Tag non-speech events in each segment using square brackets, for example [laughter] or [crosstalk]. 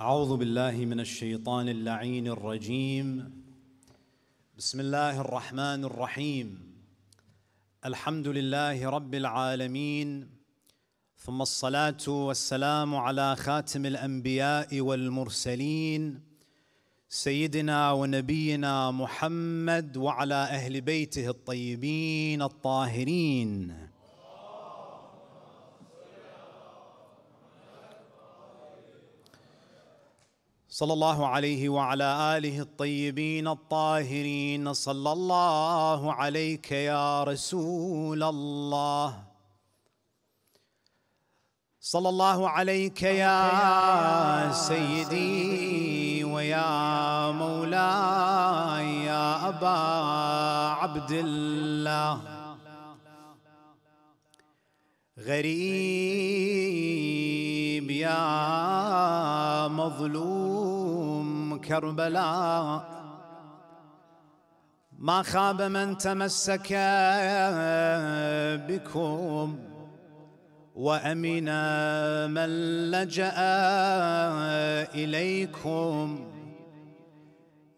أعوذ بالله من الشيطان اللعين الرجيم. بسم الله الرحمن الرحيم. الحمد لله رب العالمين. ثم الصلاة والسلام على خاتم الأنبياء والمرسلين. سيدنا ونبينا محمد وعلى أهل بيته الطيبين الطاهرين. صلى الله عليه وعلى آله الطيبين الطاهرين. صلى الله عليك يا رسول الله. صلى الله عليك يا سيدي ويا مولاي يا أبا عبد الله غريب يا مظلوم. كربلاء. ما خاب من تمسك بكم وأمن من لجأ إليكم.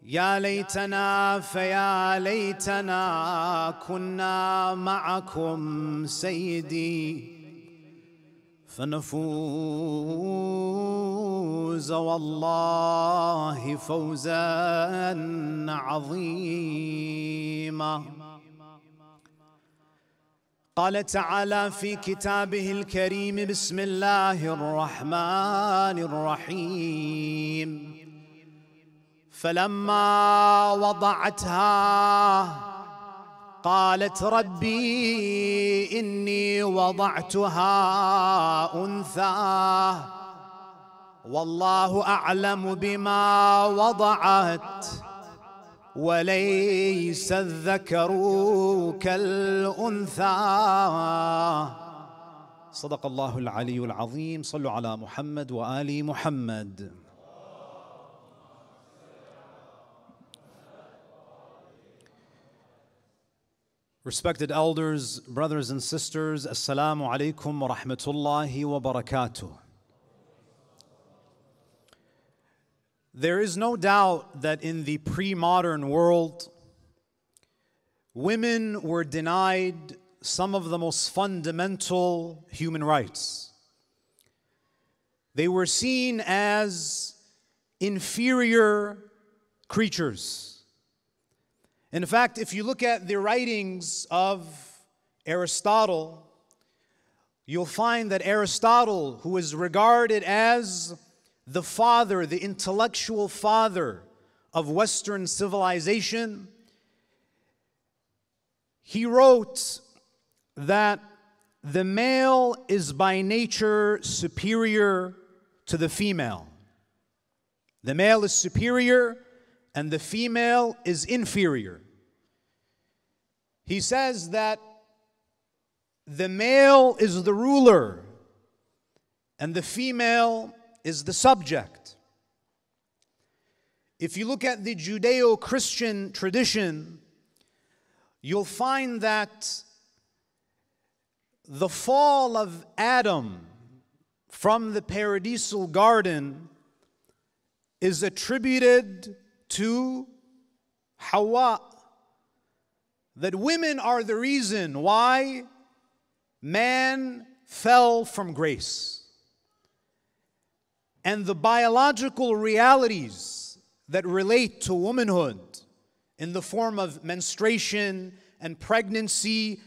يا ليتنا فيا ليتنا كنا معكم سيدي. فنفوز والله فوزا عظيما. قال تعالى في كتابه الكريم بسم الله الرحمن الرحيم. فلما وضعتها قالت ربي إني وضعتها أنثى. والله أعلم بما وضعت وليس الذكر كالأنثى. صدق الله العلي العظيم. صلوا على محمد وآل محمد. Respected elders, brothers and sisters, Assalamu alaikum wa rahmatullahi wa barakatuh. There is no doubt that in the pre modern world, women were denied some of the most fundamental human rights. They were seen as inferior creatures. In fact, if you look at the writings of Aristotle, you'll find that Aristotle, who is regarded as the father, the intellectual father of Western civilization, he wrote that the male is by nature superior to the female. The male is superior and the female is inferior. He says that the male is the ruler and the female is the subject. If you look at the Judeo Christian tradition, you'll find that the fall of Adam from the paradisal garden is attributed to Hawa. That women are the reason why man fell from grace. And the biological realities that relate to womanhood in the form of menstruation and pregnancy,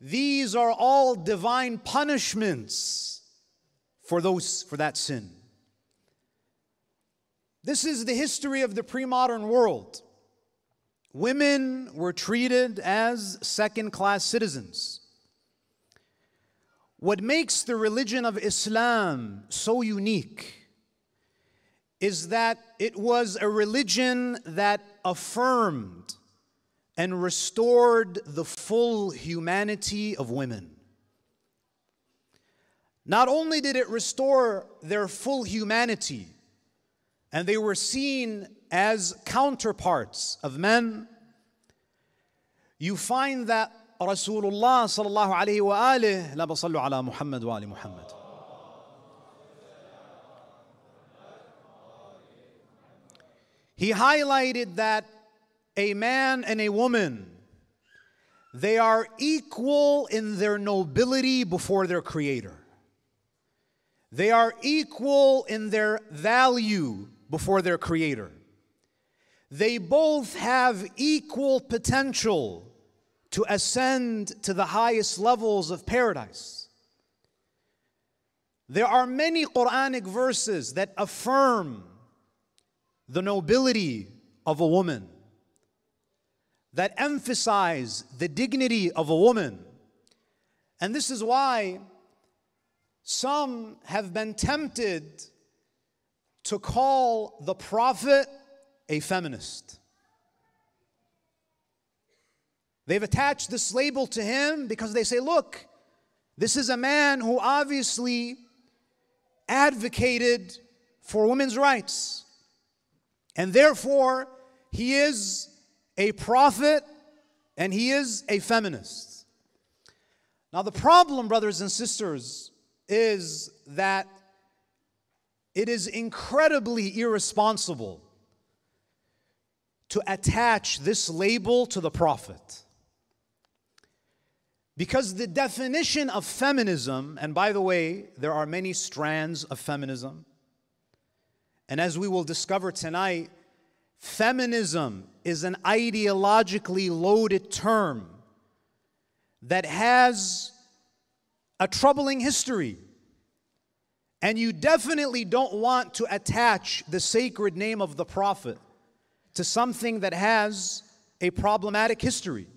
these are all divine punishments for those for that sin. This is the history of the pre modern world. Women were treated as second class citizens. What makes the religion of Islam so unique is that it was a religion that affirmed and restored the full humanity of women. Not only did it restore their full humanity, and they were seen as counterparts of men, you find that Rasulullah sallallahu alayhi wa alihi, la ala Muhammad wa ali Muhammad. He highlighted that a man and a woman, they are equal in their nobility before their Creator. They are equal in their value before their creator. They both have equal potential to ascend to the highest levels of paradise. There are many Quranic verses that affirm the nobility of a woman that emphasize the dignity of a woman. And this is why some have been tempted to call the prophet a feminist. They've attached this label to him because they say, look, this is a man who obviously advocated for women's rights. And therefore, he is a prophet, and he is a feminist. Now, the problem, brothers and sisters, is that it is incredibly irresponsible to attach this label to the prophet. Because the definition of feminism, and by the way, there are many strands of feminism, and as we will discover tonight, Feminism is an ideologically loaded term that has a troubling history. And you definitely don't want to attach the sacred name of the Prophet to something that has a problematic history.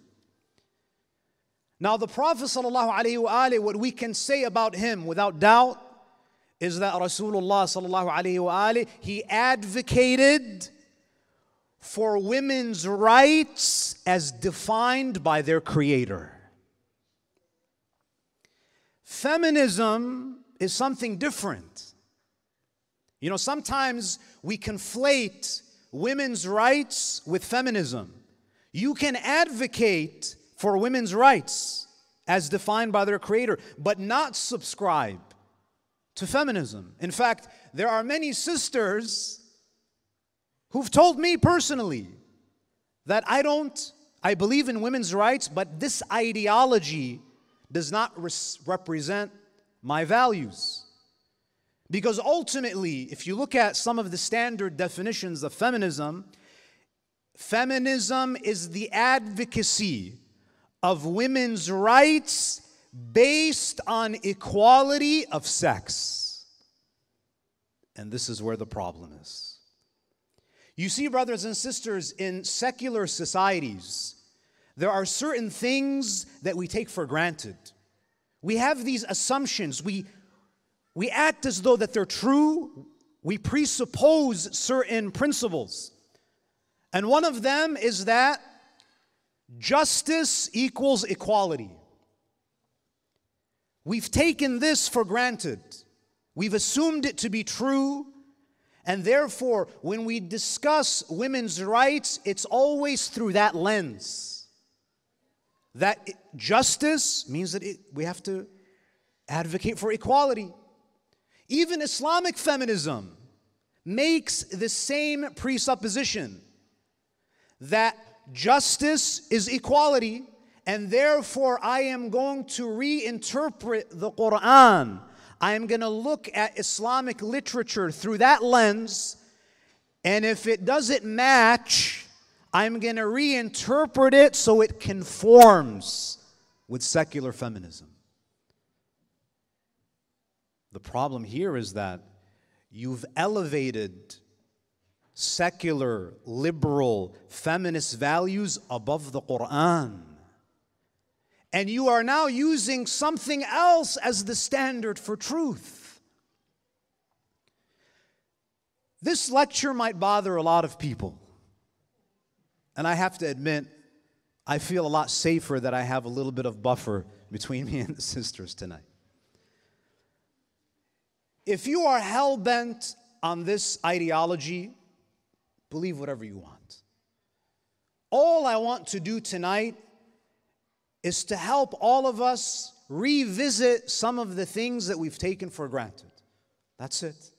Now, the Prophet, ﷺ, what we can say about him without doubt is that Rasulullah, he advocated for women's rights as defined by their creator. Feminism is something different. You know, sometimes we conflate women's rights with feminism. You can advocate for women's rights as defined by their creator, but not subscribe to feminism. In fact, there are many sisters who've told me personally that I don't, I believe in women's rights, but this ideology does not res- represent my values. Because ultimately, if you look at some of the standard definitions of feminism, feminism is the advocacy of women's rights based on equality of sex. And this is where the problem is. You see, brothers and sisters, in secular societies, there are certain things that we take for granted. We have these assumptions. We, we act as though that they're true. We presuppose certain principles. And one of them is that justice equals equality. We've taken this for granted. We've assumed it to be true and therefore, when we discuss women's rights, it's always through that lens. That justice means that it, we have to advocate for equality. Even Islamic feminism makes the same presupposition that justice is equality, and therefore I am going to reinterpret the Quran I am going to look at Islamic literature through that lens, and if it doesn't match, I'm going to reinterpret it so it conforms with secular feminism. The problem here is that you've elevated secular, liberal, feminist values above the Quran and you are now using something else as the standard for truth. This lecture might bother a lot of people. And I have to admit, I feel a lot safer that I have a little bit of buffer between [laughs] me and the sisters tonight. If you are hell bent on this ideology, believe whatever you want. All I want to do tonight is to help all of us revisit some of the things that we've taken for granted. That's it.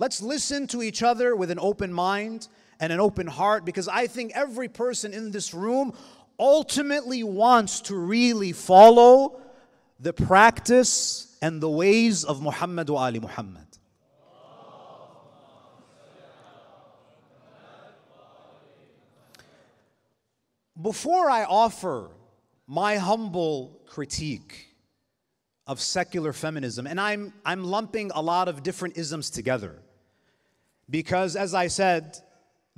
Let's listen to each other with an open mind and an open heart because I think every person in this room ultimately wants to really follow the practice and the ways of Muhammad wa Ali Muhammad. Before I offer my humble critique of secular feminism, and I'm, I'm lumping a lot of different isms together. Because, as I said,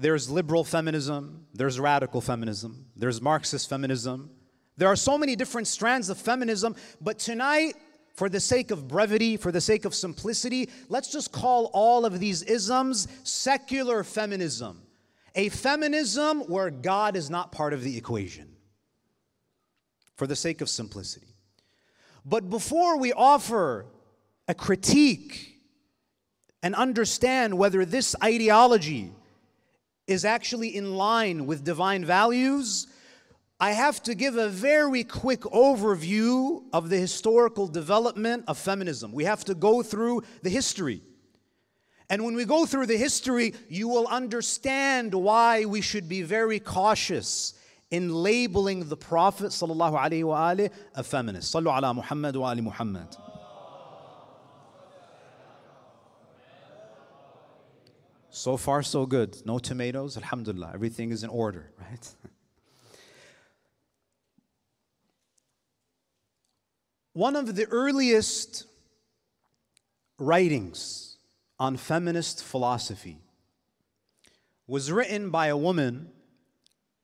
there's liberal feminism, there's radical feminism, there's Marxist feminism. There are so many different strands of feminism, but tonight, for the sake of brevity, for the sake of simplicity, let's just call all of these isms secular feminism. A feminism where God is not part of the equation, for the sake of simplicity. But before we offer a critique and understand whether this ideology is actually in line with divine values, I have to give a very quick overview of the historical development of feminism. We have to go through the history. And when we go through the history, you will understand why we should be very cautious in labeling the Prophet wasallam a feminist. Sallu ala Muhammad wa ali Muhammad. So far, so good. No tomatoes, alhamdulillah. Everything is in order, [laughs] right? One of the earliest writings on feminist philosophy was written by a woman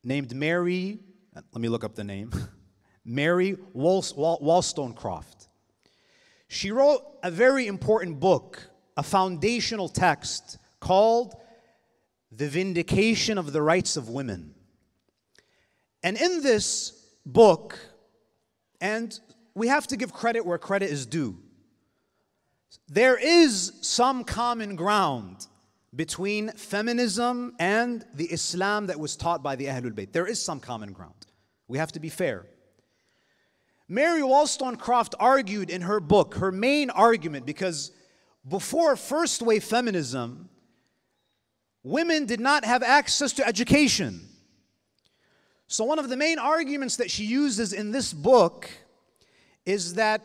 named Mary, uh, let me look up the name, [laughs] Mary Wollstonecraft. She wrote a very important book, a foundational text called The Vindication of the Rights of Women. And in this book, and we have to give credit where credit is due, there is some common ground between feminism and the Islam that was taught by the Ahlul Bayt. There is some common ground. We have to be fair. Mary Wollstonecraft argued in her book, her main argument, because before first wave feminism, women did not have access to education. So, one of the main arguments that she uses in this book is that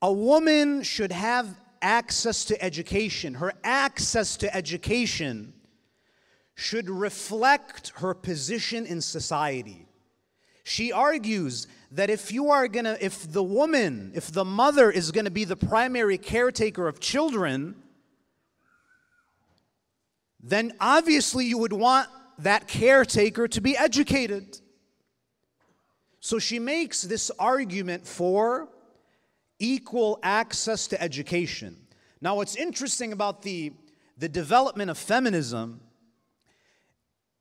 a woman should have access to education. Her access to education should reflect her position in society. She argues that if you are gonna, if the woman, if the mother is gonna be the primary caretaker of children, then obviously you would want that caretaker to be educated. So she makes this argument for equal access to education. Now, what's interesting about the, the development of feminism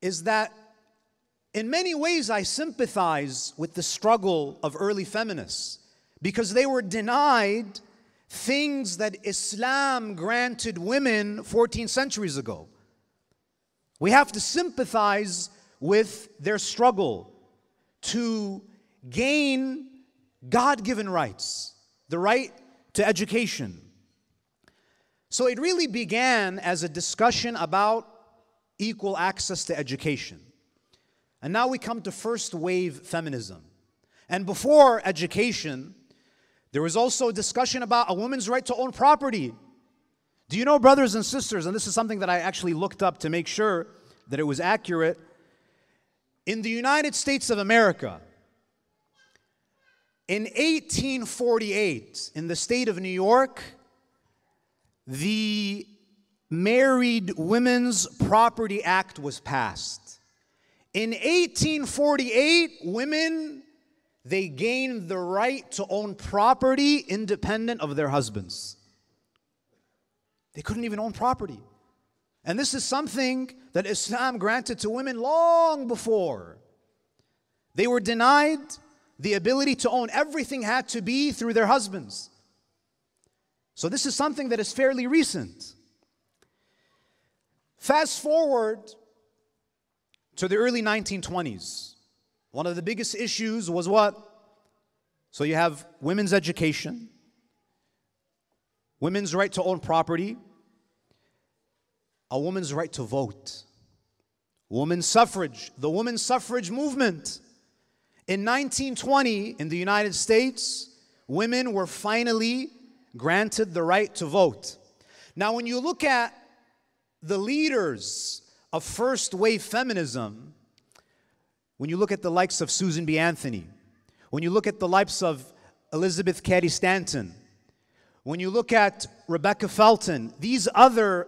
is that in many ways I sympathize with the struggle of early feminists because they were denied things that Islam granted women 14 centuries ago. We have to sympathize with their struggle to gain God given rights, the right to education. So it really began as a discussion about equal access to education. And now we come to first wave feminism. And before education, there was also a discussion about a woman's right to own property. Do you know, brothers and sisters, and this is something that I actually looked up to make sure that it was accurate. In the United States of America, in 1848, in the state of New York, the Married Women's Property Act was passed. In 1848, women they gained the right to own property independent of their husbands. They couldn't even own property. And this is something that Islam granted to women long before. They were denied the ability to own. Everything had to be through their husbands. So, this is something that is fairly recent. Fast forward to the early 1920s. One of the biggest issues was what? So, you have women's education, women's right to own property, a woman's right to vote. Women's suffrage, the women's suffrage movement. In 1920, in the United States, women were finally granted the right to vote. Now, when you look at the leaders of first wave feminism, when you look at the likes of Susan B. Anthony, when you look at the likes of Elizabeth Cady Stanton, when you look at Rebecca Felton, these other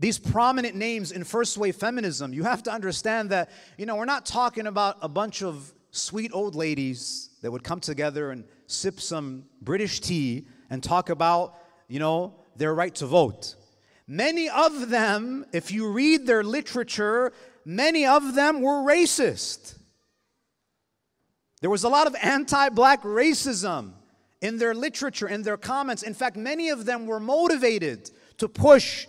these prominent names in first wave feminism, you have to understand that, you know, we're not talking about a bunch of sweet old ladies that would come together and sip some British tea and talk about, you know, their right to vote. Many of them, if you read their literature, many of them were racist. There was a lot of anti black racism in their literature, in their comments. In fact, many of them were motivated to push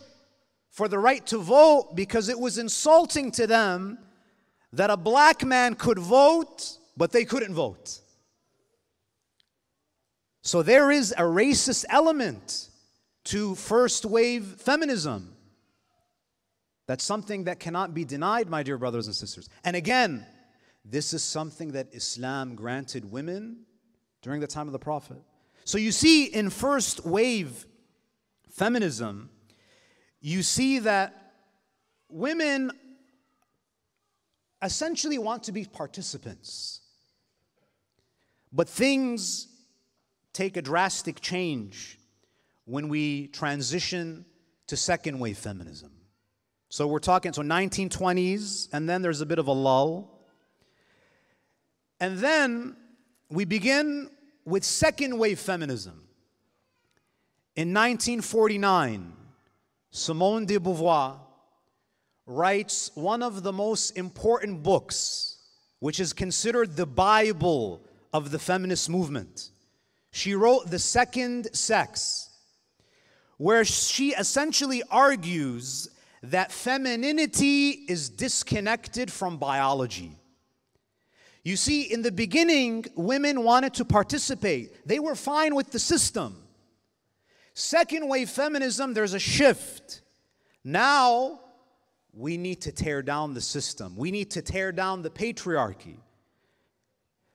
for the right to vote because it was insulting to them that a black man could vote, but they couldn't vote. So there is a racist element to first wave feminism. That's something that cannot be denied, my dear brothers and sisters. And again, this is something that Islam granted women during the time of the Prophet. So you see, in first wave feminism, you see that women essentially want to be participants. But things take a drastic change when we transition to second wave feminism. So we're talking so 1920s and then there's a bit of a lull. And then we begin with second wave feminism. In 1949, Simone de Beauvoir writes one of the most important books, which is considered the Bible of the feminist movement. She wrote The Second Sex, where she essentially argues that femininity is disconnected from biology. You see, in the beginning, women wanted to participate, they were fine with the system. Second wave feminism, there's a shift. Now, we need to tear down the system. We need to tear down the patriarchy.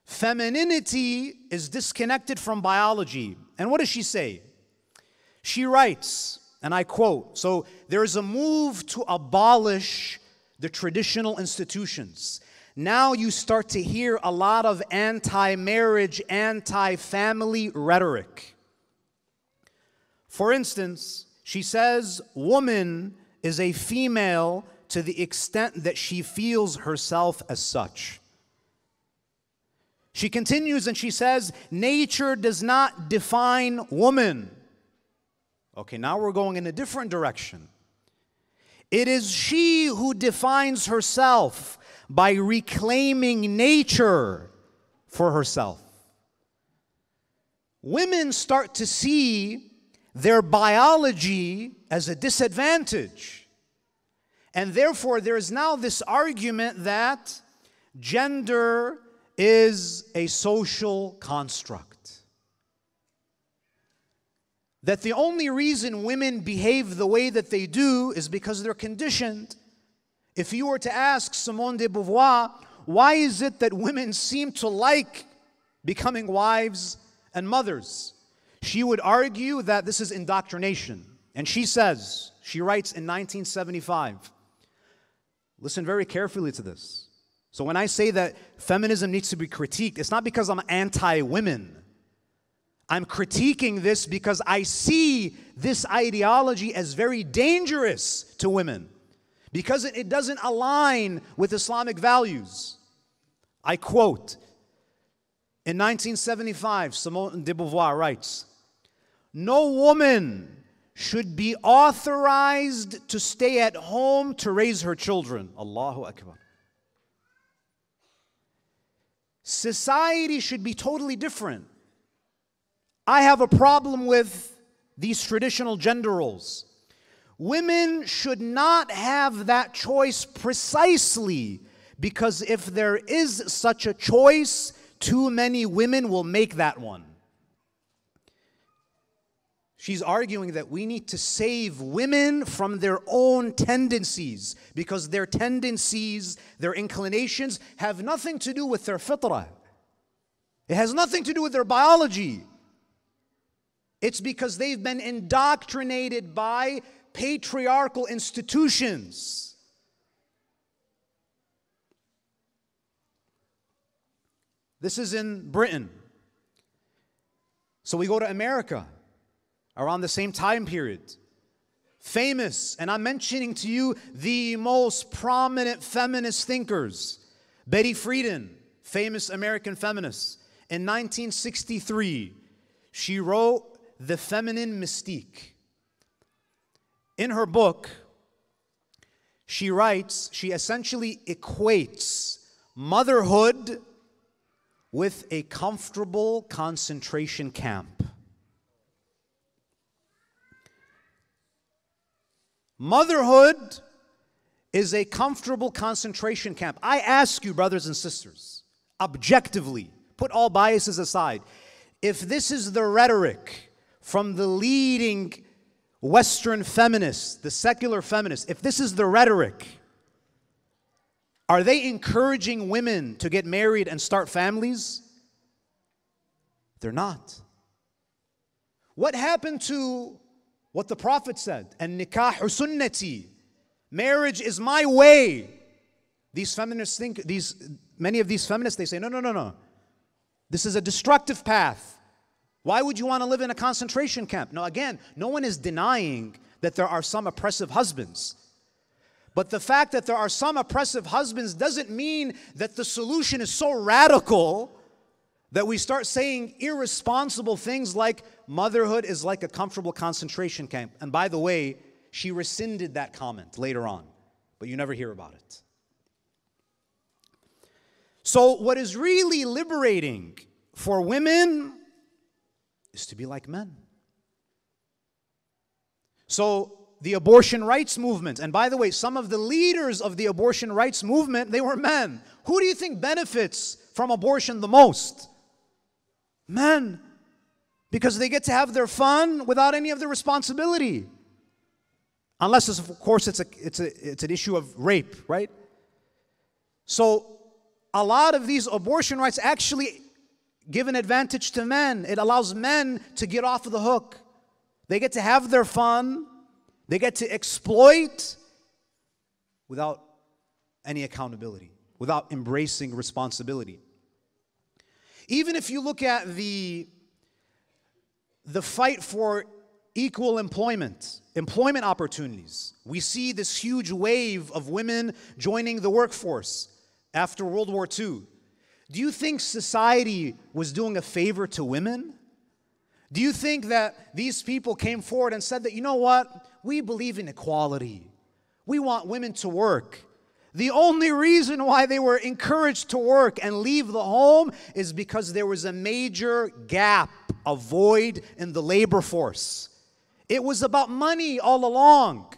Femininity is disconnected from biology. And what does she say? She writes, and I quote So there's a move to abolish the traditional institutions. Now you start to hear a lot of anti marriage, anti family rhetoric. For instance, she says, Woman is a female to the extent that she feels herself as such. She continues and she says, Nature does not define woman. Okay, now we're going in a different direction. It is she who defines herself by reclaiming nature for herself. Women start to see their biology as a disadvantage. And therefore, there is now this argument that gender is a social construct. That the only reason women behave the way that they do is because they're conditioned. If you were to ask Simone de Beauvoir, why is it that women seem to like becoming wives and mothers? She would argue that this is indoctrination. And she says, she writes in 1975, listen very carefully to this. So when I say that feminism needs to be critiqued, it's not because I'm anti women. I'm critiquing this because I see this ideology as very dangerous to women because it, doesn't align with Islamic values. I quote In 1975, Simone de Beauvoir writes, no woman should be authorized to stay at home to raise her children. Allahu Akbar. Society should be totally different. I have a problem with these traditional gender roles. Women should not have that choice precisely because if there is such a choice, too many women will make that one. She's arguing that we need to save women from their own tendencies because their tendencies, their inclinations have nothing to do with their fitrah. It has nothing to do with their biology. It's because they've been indoctrinated by patriarchal institutions. This is in Britain. So we go to America around the same time period. Famous, and I'm mentioning to you the most prominent feminist thinkers. Betty Friedan, famous American feminist. In 1963, she wrote The Feminine Mystique. In her book, she writes, she essentially equates motherhood with a comfortable concentration camp. Motherhood is a comfortable concentration camp. I ask you, brothers and sisters, objectively, put all biases aside, if this is the rhetoric from the leading Western feminists, the secular feminists, if this is the rhetoric, are they encouraging women to get married and start families? They're not. What happened to what the Prophet said, and nikah sunnati, marriage is my way. These feminists think, these many of these feminists, they say, no, no, no, no. This is a destructive path. Why would you want to live in a concentration camp? Now, again, no one is denying that there are some oppressive husbands. But the fact that there are some oppressive husbands doesn't mean that the solution is so radical that we start saying irresponsible things like motherhood is like a comfortable concentration camp. And by the way, she rescinded that comment later on, but you never hear about it. So, what is really liberating for women is to be like men. So, the abortion rights movement, and by the way, some of the leaders of the abortion rights movement, they were men. Who do you think benefits from abortion the most? Men. Because they get to have their fun without any of the responsibility. Unless, of course, it's, a, it's, a, it's an issue of rape, right? So, a lot of these abortion rights actually give an advantage to men. It allows men to get off of the hook. They get to have their fun, they get to exploit without any accountability, without embracing responsibility. Even if you look at the, the fight for equal employment, employment opportunities, we see this huge wave of women joining the workforce after World War II. Do you think society was doing a favor to women? Do you think that these people came forward and said that, you know what? We believe in equality. We want women to work. The only reason why they were encouraged to work and leave the home is because there was a major gap, a void in the labor force. It was about money all along.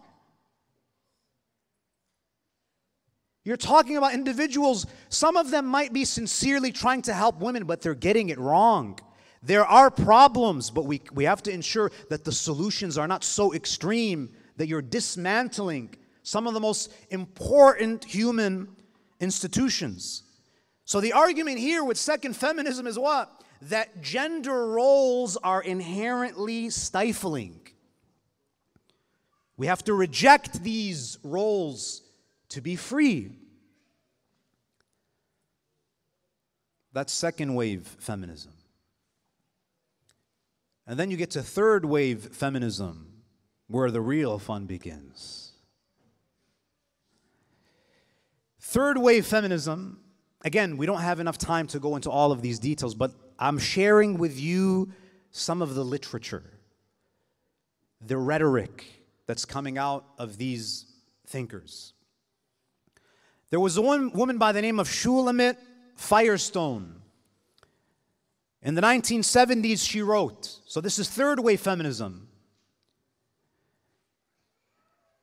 You're talking about individuals, some of them might be sincerely trying to help women, but they're getting it wrong. There are problems, but we, we have to ensure that the solutions are not so extreme that you're dismantling some of the most important human institutions. So, the argument here with second feminism is what? That gender roles are inherently stifling. We have to reject these roles to be free. That's second wave feminism. And then you get to third wave feminism, where the real fun begins. Third wave feminism, again, we don't have enough time to go into all of these details, but I'm sharing with you some of the literature, the rhetoric that's coming out of these thinkers. There was a woman by the name of Shulamith Firestone. In the 1970s, she wrote, so this is third wave feminism.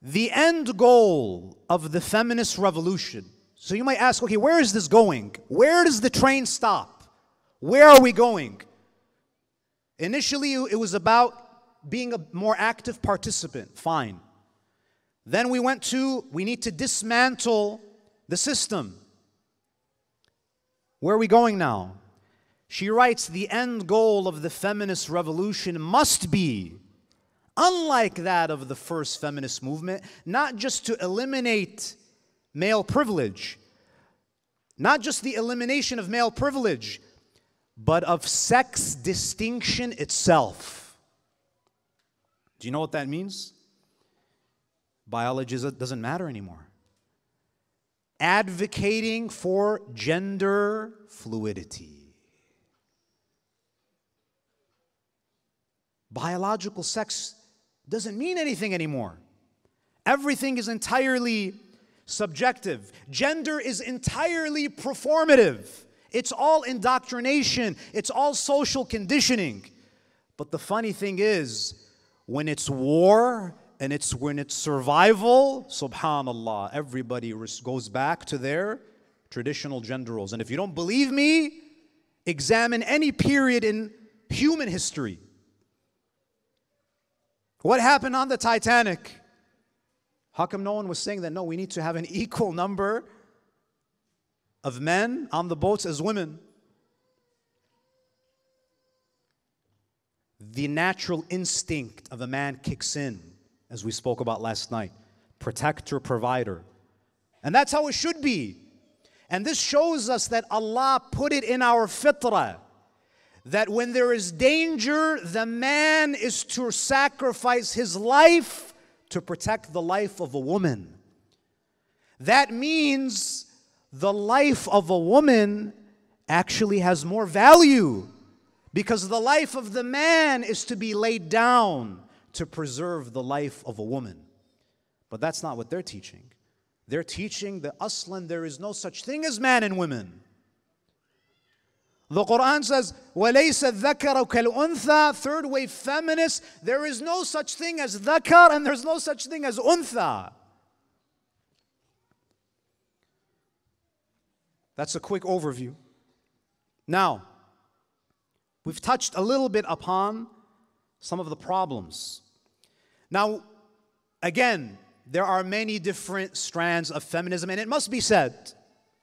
The end goal of the feminist revolution. So you might ask, okay, where is this going? Where does the train stop? Where are we going? Initially, it was about being a more active participant. Fine. Then we went to we need to dismantle the system. Where are we going now? She writes the end goal of the feminist revolution must be, unlike that of the first feminist movement, not just to eliminate male privilege, not just the elimination of male privilege, but of sex distinction itself. Do you know what that means? Biology doesn't matter anymore. Advocating for gender fluidity. Biological sex doesn't mean anything anymore. Everything is entirely subjective. Gender is entirely performative. It's all indoctrination, it's all social conditioning. But the funny thing is, when it's war and it's when it's survival, subhanallah, everybody goes back to their traditional gender roles. And if you don't believe me, examine any period in human history. What happened on the Titanic? How come no one was saying that? No, we need to have an [laughs] equal number of men on the boats as women. The natural instinct of a man kicks in, as we spoke about last night protector, provider. And that's how it should be. And this shows us that Allah put it in our fitrah that when there is danger, the man is to sacrifice his life to protect the life of a woman. That means the life of a woman actually has more value because the life of the man is to be laid down to preserve the life of a woman. But that's not what they're teaching. They're teaching that aslan there is no such thing as man and women. The Quran says, وَلَيْسَ الذَّكَرُ كَالْأُنثَى Third wave feminists, there is no such thing as dhakar and there's no such thing as untha. That's a quick overview. Now, we've touched a little bit upon some of the problems. Now, again, there are many different strands of feminism, and it must be said,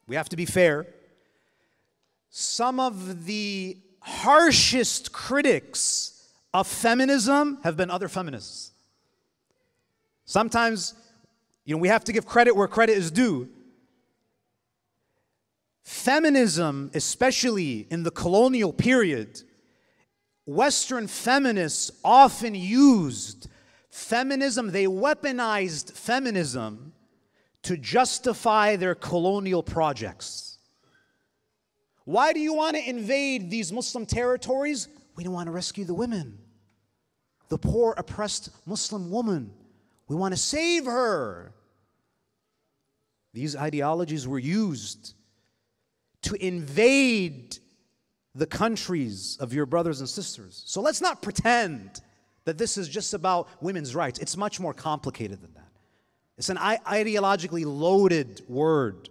we have to be fair. Some of the harshest critics of feminism have been other feminists. Sometimes, you know, we have to give credit where credit is due. Feminism, especially in the colonial period, Western feminists often used feminism, they weaponized feminism to justify their colonial projects. Why do you want to invade these Muslim territories? We don't want to rescue the women, the poor, oppressed Muslim woman. We want to save her. These ideologies were used to invade the countries of your brothers and sisters. So let's not pretend that this is just about women's rights. It's much more complicated than that. It's an ideologically loaded word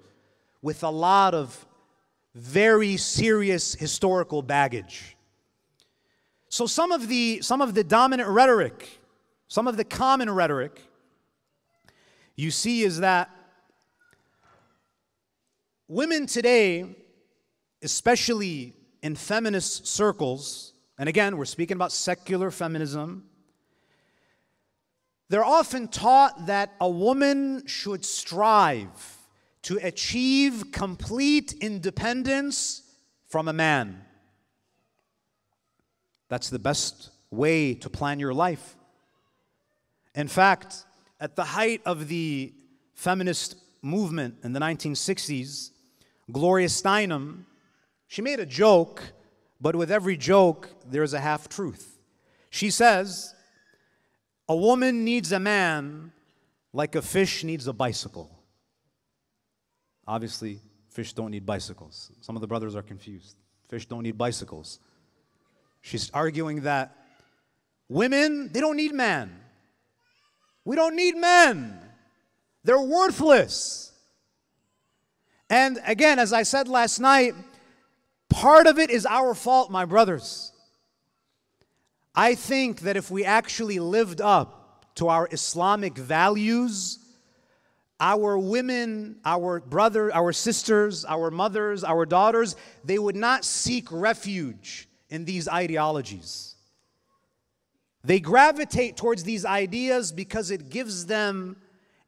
with a lot of very serious historical baggage. So some of the some of the dominant rhetoric, some of the common rhetoric you see is that women today especially in feminist circles, and again, we're speaking about secular feminism, they're often taught that a woman should strive to achieve complete independence from a man. That's the best way to plan your life. In fact, at the height of the feminist movement in the 1960s, Gloria Steinem she made a joke, but with every joke, there's a half truth. She says, A woman needs a man like a fish needs a bicycle. Obviously, fish don't need bicycles. Some of the brothers are confused. Fish don't need bicycles. She's arguing that women, they don't need men. We don't need men. They're worthless. And again, as I said last night, Part of it is our fault, my brothers. I think that if we actually lived up to our Islamic values, our women, our brothers, our sisters, our mothers, our daughters, they would not seek refuge in these ideologies. They gravitate towards these ideas because it gives them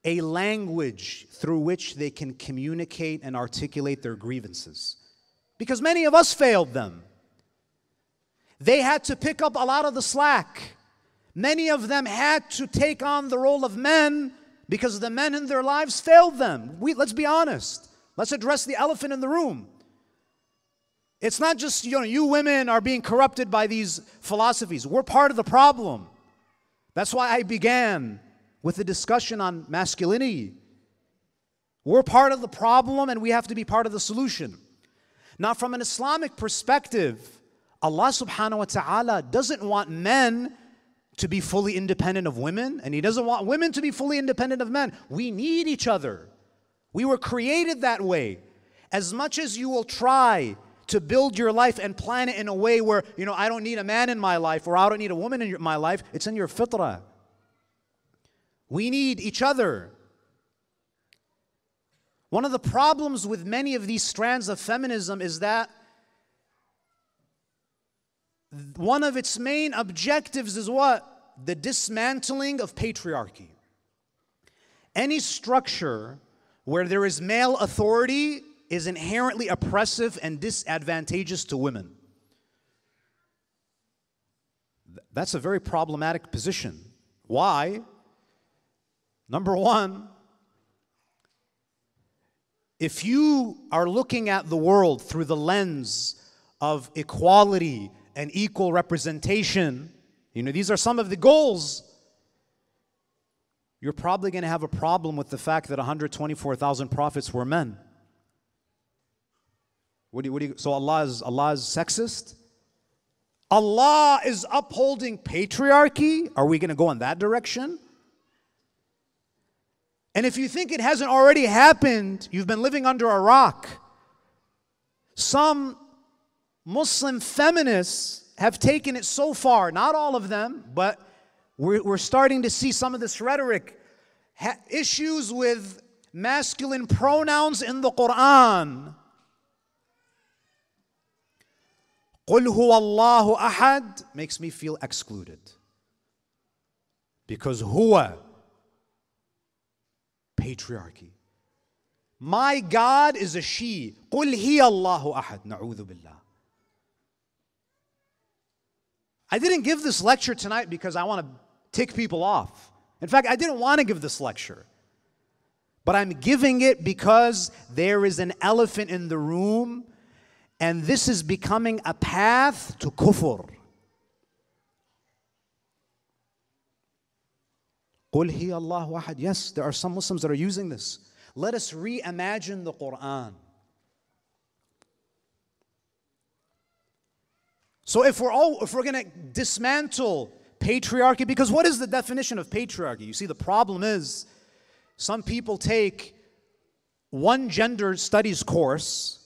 a language through which they can communicate and articulate their grievances. Because many of us failed them. They had to pick up a lot of the slack. Many of them had to take on the role of men because the men in their lives failed them. We, let's be honest. Let's address the elephant in the room. It's not just, you know, you women are being corrupted by these philosophies. We're part of the problem. That's why I began with the discussion on masculinity. We're part of the problem and we have to be part of the solution. Now, from an Islamic perspective, Allah subhanahu wa ta'ala doesn't want men to be fully independent of women, and He doesn't want women to be fully independent of men. We need each other. We were created that way. As much as you will try to build your life and plan it in a way where, you know, I don't need a man in my life or I don't need a woman in my life, it's in your fitrah. We need each other. One of the problems with many of these strands of feminism is that one of its main objectives is what? The dismantling of patriarchy. Any structure where there is male authority is inherently oppressive and disadvantageous to women. That's a very problematic position. Why? Number one, if you are looking at the world through the lens of equality and equal representation, you know, these are some of the goals. You're probably going to have a problem with the fact that 124,000 prophets were men. What do you, what do you, so Allah is, Allah is sexist? Allah is upholding patriarchy? Are we going to go in that direction? And if you think it hasn't already happened, you've been living under a rock. Some Muslim feminists have taken it so far, not all of them, but we're, we're starting to see some of this rhetoric. Ha- issues with masculine pronouns in the Quran. قل هو الله أحد makes me feel excluded. Because huwa, patriarchy. My God is a she. قل هي الله أحد نعوذ بالله. I didn't give this lecture tonight because I want to tick people off. In fact, I didn't want to give this lecture. But I'm giving it because there is an elephant in the room, and this is becoming a path to kufr. Qul hi Allah wahad. Yes, there are some Muslims that are using this. Let us reimagine the Quran. So if we're all if we're gonna dismantle patriarchy, because what is the definition of patriarchy? You see, the problem is some people take one gender studies course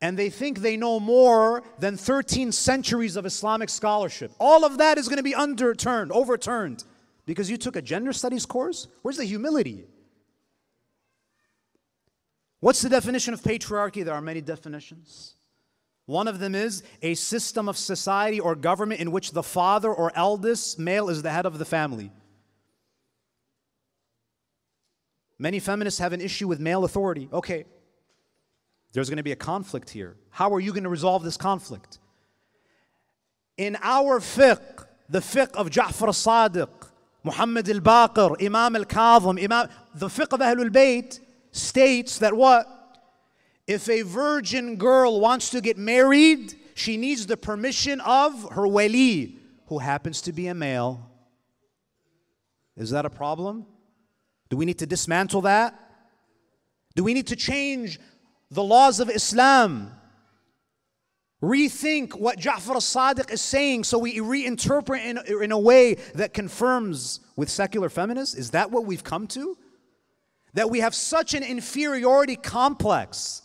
and they think they know more than 13 centuries of Islamic scholarship. All of that is going to be underturned, overturned because you took a gender studies course? Where's the humility? What's the definition of patriarchy? There are many definitions. One of them is a system of society or government in which the father or eldest male is the head of the family. Many feminists have an issue with male authority. Okay, there's going to be a conflict here. How are you going to resolve this conflict? In our fiqh, the fiqh of Ja'far al-Sadiq, Muhammad al-Baqir, Imam al-Kadhim, Imam, the fiqh of Ahlul Bayt states that what? If a virgin girl wants to get married, she needs the permission of her wali, who happens to be a male. Is that a problem? Do we need to dismantle that? Do we need to change the laws of Islam? Rethink what Ja'far al-Sadiq is saying so we reinterpret in, in a way that confirms with secular feminists? Is that what we've come to? That we have such an inferiority complex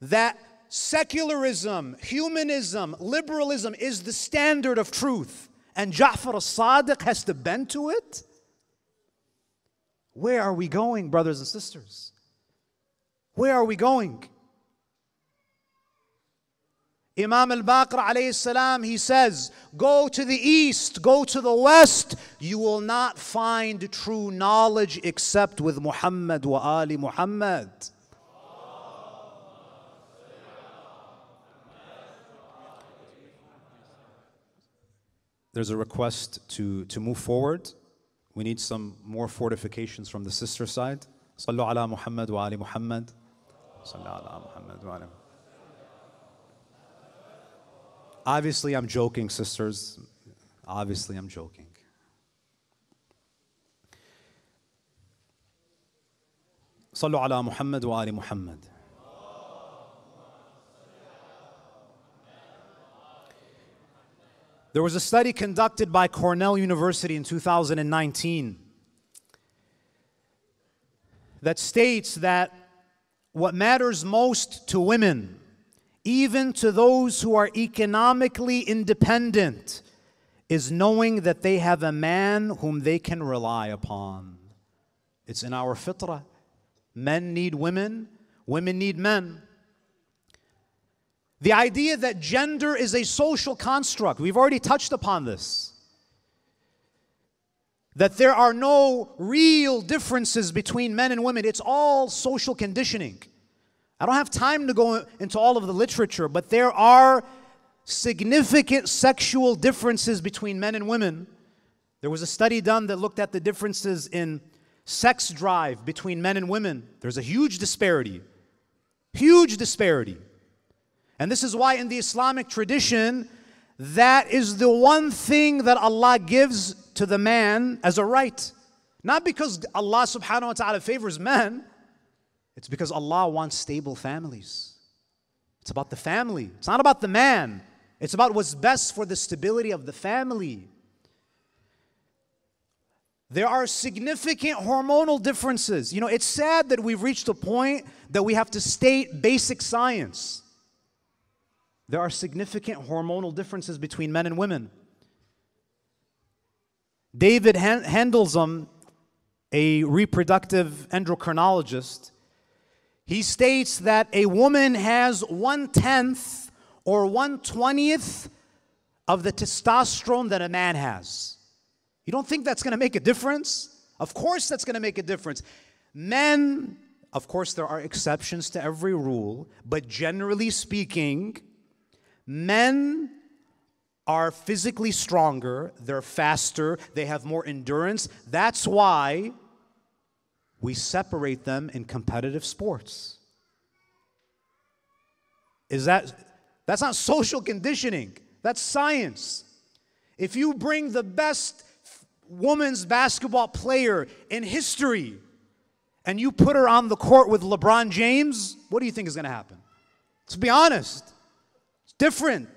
that secularism, humanism, liberalism is the standard of truth, and Ja'far al-Sadiq has to bend to it? Where are we going, brothers and sisters? Where are we going? Imam al Baqir alayhi salam, he says, Go to the east, go to the west, you will not find true knowledge except with Muhammad wa Ali Muhammad. There's a request to, to move forward. We need some more fortifications from the sister side. Sallu ala Muhammad wa Ali Muhammad. Sallu ala Muhammad wa Ali Muhammad Obviously, I'm joking, sisters. Obviously, I'm joking. صلوا على محمد وآل محمد There was a study conducted by Cornell University in 2019 that states that what matters most to women even to those who are economically independent, is knowing that they have a man whom they can rely upon. It's in our fitrah. Men need women, women need men. The idea that gender is a social construct, we've already touched upon this. That there are no real differences between men and women, it's all social conditioning. I don't have time to go into all of the literature, but there are significant sexual differences between men and women. There was a study done that looked at the differences in sex drive between men and women. There's a huge disparity. Huge disparity. And this is why in the Islamic tradition, that is the one thing that Allah gives to the man as a right. Not because Allah subhanahu wa ta'ala favors men, it's because Allah wants stable families. It's about the family. It's not about the man. It's about what's best for the stability of the family. There are significant hormonal differences. You know, it's sad that we've reached a point that we have to state basic science. There are significant hormonal differences between men and women. David Handelsman, a reproductive endocrinologist, he states that a woman has one tenth or one twentieth of the testosterone that a man has. You don't think that's going to make a difference? Of course, that's going to make a difference. Men, of course, there are exceptions to every rule, but generally speaking, men are physically stronger, they're faster, they have more endurance. That's why we separate them in competitive sports. Is that that's not social conditioning, that's science. If you bring the best women's basketball player in history and you put her on the court with LeBron James, what do you think is going to happen? Let's be honest. It's different.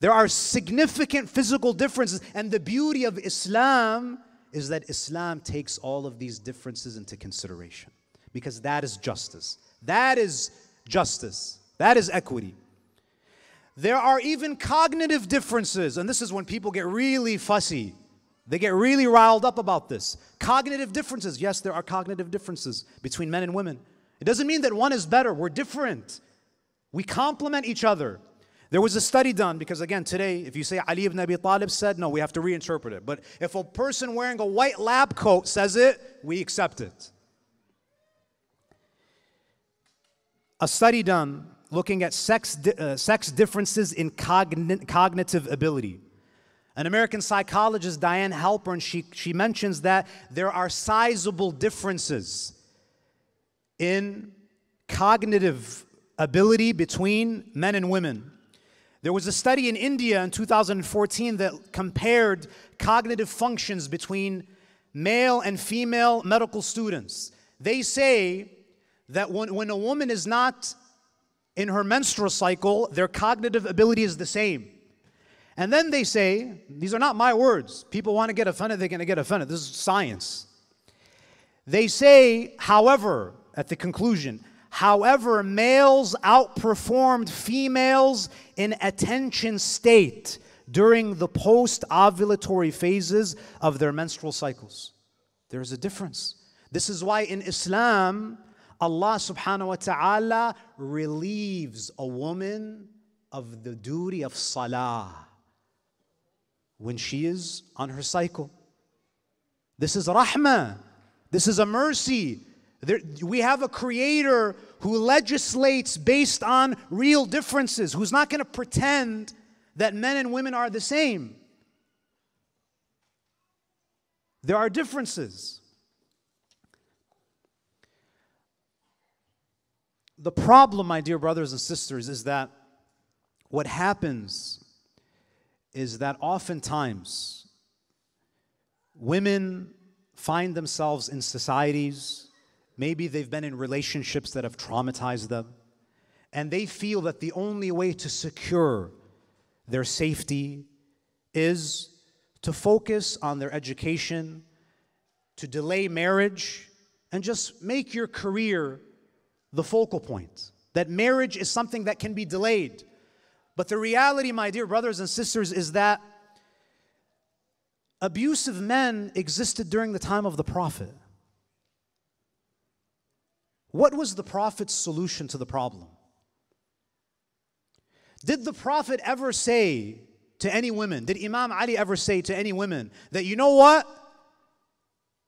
There are significant physical differences, and the beauty of Islam is that Islam takes all of these differences into consideration because that is justice. That is justice. That is equity. There are even cognitive differences, and this is when people get really fussy. They get really riled up about this. Cognitive differences. Yes, there are cognitive differences between men and women. It doesn't mean that one is better. We're different. We complement each other. There was a study done because, again, today, if you say Ali ibn Abi Talib said, no, we have to reinterpret it. But if a person wearing a white lab coat says it, we accept it. A study done looking at sex, uh, sex differences in cogn- cognitive ability. An American psychologist, Diane Halpern, she, she mentions that there are sizable differences in cognitive ability between men and women. There was a study in India in 2014 that compared cognitive functions between male and female medical students. They say that when, when a woman is not in her menstrual cycle, their cognitive ability is the same. And then they say, these are not my words. People want to get offended, they're going to get offended. This is science. They say, however, at the conclusion, However, males outperformed females in attention state during the post ovulatory phases of their menstrual cycles. There's a difference. This is why in Islam, Allah subhanahu wa ta'ala relieves a woman of the duty of salah when she is on her cycle. This is rahmah. This is a mercy. There, we have a creator who legislates based on real differences, who's not going to pretend that men and women are the same. There are differences. The problem, my dear brothers and sisters, is that what happens is that oftentimes women find themselves in societies, maybe they've been in relationships that have traumatized them, and they feel that the only way to secure their safety is to focus on their education, to delay marriage, and just make your career the focal point. That marriage is something that can be delayed. But the reality, my dear brothers and sisters, is that abusive men existed during the time of the Prophet. What was the Prophet's solution to the problem? Did the Prophet ever say to any women, did Imam Ali ever say to any women that, you know what?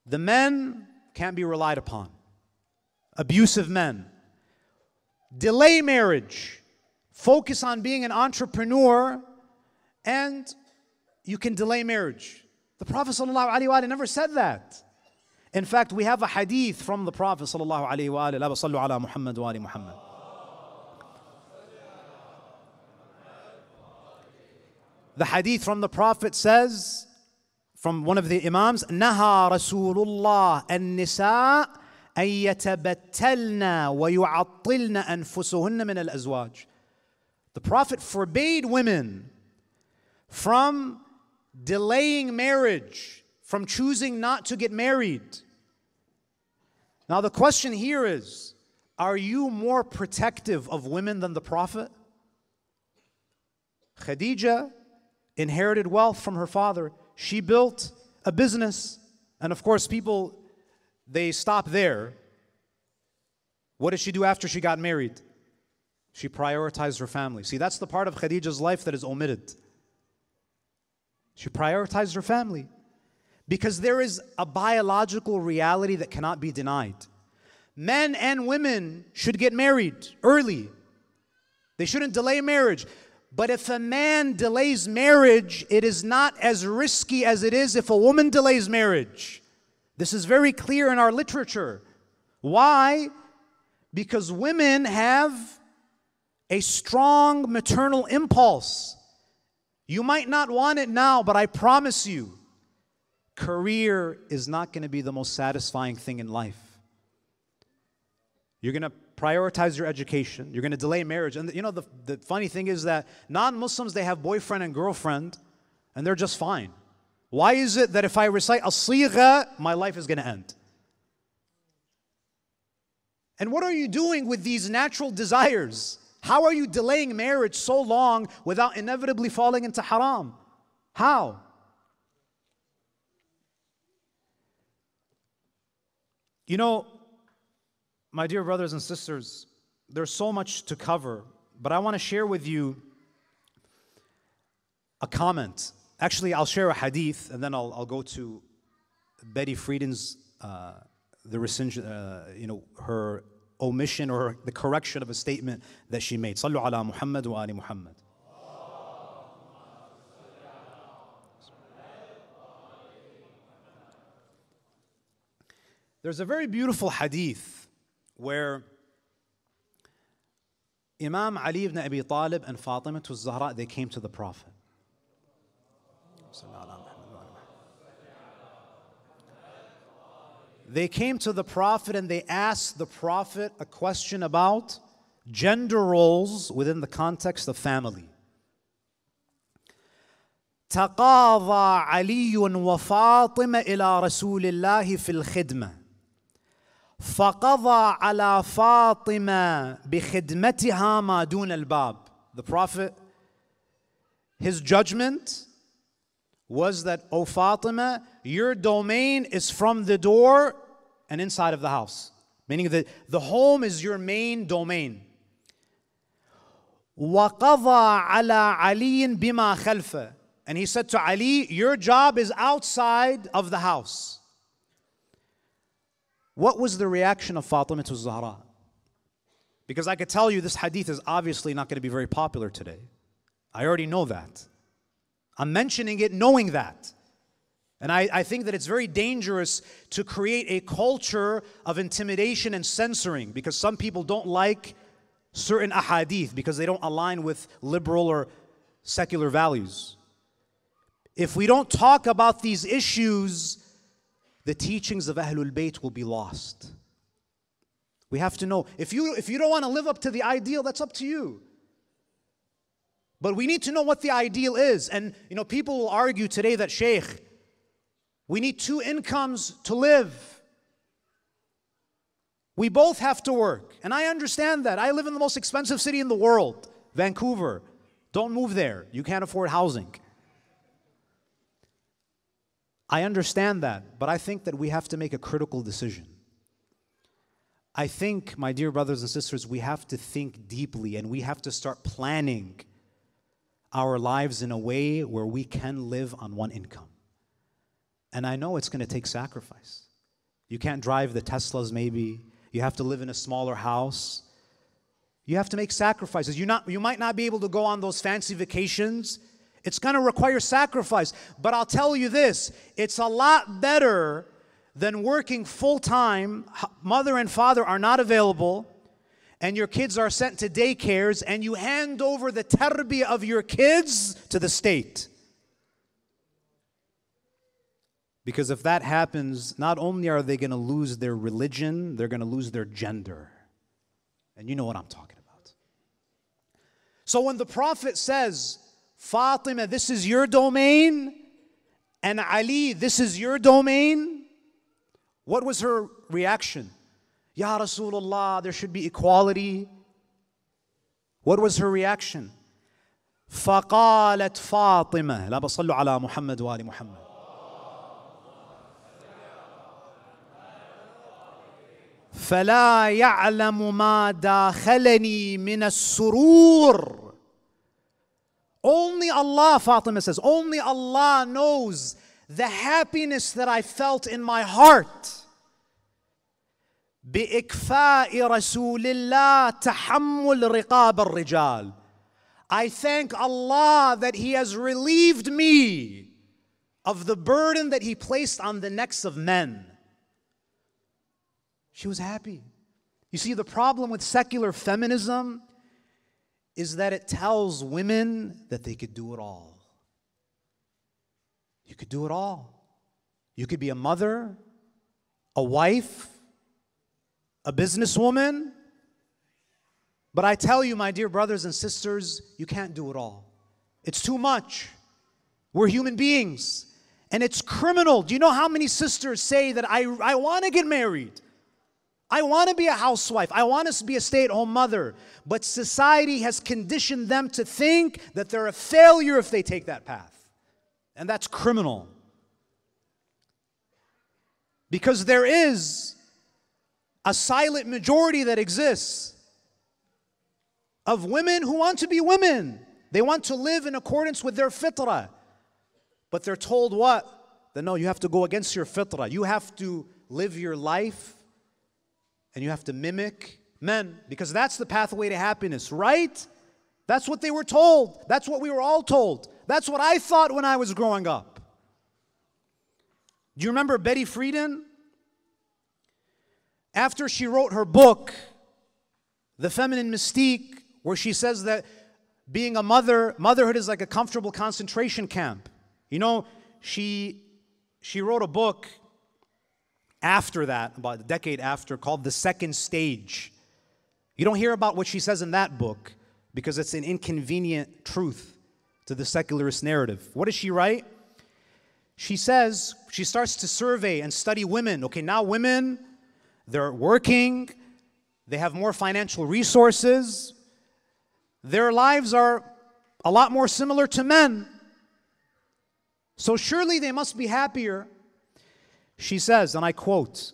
The men can't be relied upon. Abusive men. Delay marriage. Focus on being an entrepreneur and you can delay marriage. The Prophet never said that. In fact, we have a hadith from the Prophet ﷺ, Muhammad wa Muhammad. The hadith from the Prophet says, from one of the Imams, نهى رسول الله النساء أن يتبتلن ويعطلن أنفسهن من الأزواج. The Prophet forbade women from delaying marriage, from choosing not to get married. Now, the question here is are you more protective of women than the Prophet? Khadija inherited wealth from her father. She built a business. And of course, people, they stop there. What did she do after she got married? She prioritized her family. See, that's the part of Khadija's life that is omitted. She prioritized her family because there is a biological reality that cannot be denied. Men and women should get married early. They shouldn't delay marriage. But if a man delays marriage, it is not as risky as it is if a woman delays marriage. This is very clear in our literature. Why? Because women have a strong maternal impulse. You might not want it now, but I promise you, career is not going to be the most satisfying thing in life. You're going to prioritize your education. You're going to delay marriage. And you know, the, the funny thing is that non Muslims, they have boyfriend and girlfriend, and they're just fine. Why is it that if I recite a sigha, my life is going to end? And what are you doing with these natural desires? How are you delaying marriage so long without inevitably falling into haram? How? You know, my dear brothers and sisters, there's so much to cover, but I want to share with you a comment. Actually, I'll share a hadith and then I'll, I'll go to Betty Friedan's, uh, the rescission, uh, you know, her omission or the correction of a statement that she made. Sallu ala Muhammad wa ali Muhammad. There's a very beautiful hadith where Imam Ali ibn Abi Talib and Fatima to Zahra they came to the Prophet. They came to the Prophet and they asked the Prophet a question about gender roles within the context of family. تقاضى علي وفاطمة إلى رسول الله في الخدمة فقضى على فاطمة بخدمتها ما دون الباب. The Prophet, his judgment was that, O Fatima, your domain is from the door and inside of the house. Meaning that the home is your main domain. وقضى على علي بما خلفه. And he said to Ali, Your job is outside of the house. What was the reaction of Fatima to Zahra? Because I could tell you this hadith is obviously not going to be very popular today. I already know that. I'm mentioning it knowing that. And I, I, think that it's very dangerous to create a culture of intimidation and censoring because some people don't like certain ahadith because they don't align with liberal or secular values. If we don't talk about these issues, the teachings of Ahlul Bayt will be lost. We have to know if you if you don't want to live up to the ideal, that's up to you. But we need to know what the ideal is. And you know, people will argue today that Sheikh, we need two incomes to live. We both have to work. And I understand that. I live in the most expensive city in the world, Vancouver. Don't move there. You can't afford housing. I understand that, but I think that we have to make a critical decision. I think, my dear brothers and sisters, we have to think deeply and we have to start planning our lives in a way where we can live on one income. And I know it's going to take sacrifice. You can't drive the Teslas, maybe. You have to live in a smaller house. You have to make sacrifices. You, not, you might not be able to go on those fancy vacations it's going to require sacrifice. But I'll tell you this it's a lot better than working full time. Mother and father are not available, and your kids are sent to daycares, and you hand over the tarbiyah of your kids to the state. Because if that happens, not only are they going to lose their religion, they're going to lose their gender. And you know what I'm talking about. So when the Prophet says, Fatima, this is your domain, and Ali, this is your domain. What was her reaction? Ya Rasulullah, there should be equality. What was her reaction? فقالت فاطمة لا بصلوا على محمد وآل محمد فلا يعلم ما داخلني من السرور only Allah, Fatima says, only Allah knows the happiness that I felt in my heart. بإكفاء رسول الله تحمل رقاب الرجال. I thank Allah that He has relieved me of the burden that He placed on the necks of men. She was happy. You see, the problem with secular feminism is that it tells women that they could do it all. You could do it all. You could be a mother, a wife, a businesswoman. But I tell you, my dear brothers and sisters, you can't do it all. It's too much. We're human beings. And it's criminal. Do you know how many sisters say that I, I want to get married? I want to be a housewife. I want to be a stay at home mother. But society has conditioned them to think that they're a failure if they take that path. And that's criminal. Because there is a silent majority that exists of women who want to be women. They want to live in accordance with their fitrah. But they're told what? That no, you have to go against your fitrah. You have to live your life and you have to mimic men because that's the pathway to happiness, right? That's what they were told. That's what we were all told. That's what I thought when I was growing up. Do you remember Betty Friedan? After she wrote her book, The Feminine Mystique, where she says that being a mother, motherhood is like a comfortable concentration camp. You know, she she wrote a book after that, about a decade after, called The Second Stage. You don't hear about what she says in that book because it's an inconvenient truth to the secularist narrative. What does she write? She says, she starts to survey and study women. Okay, now women, they're working, they have more financial resources, their lives are a lot more similar to men. So surely they must be happier. She says, and I quote,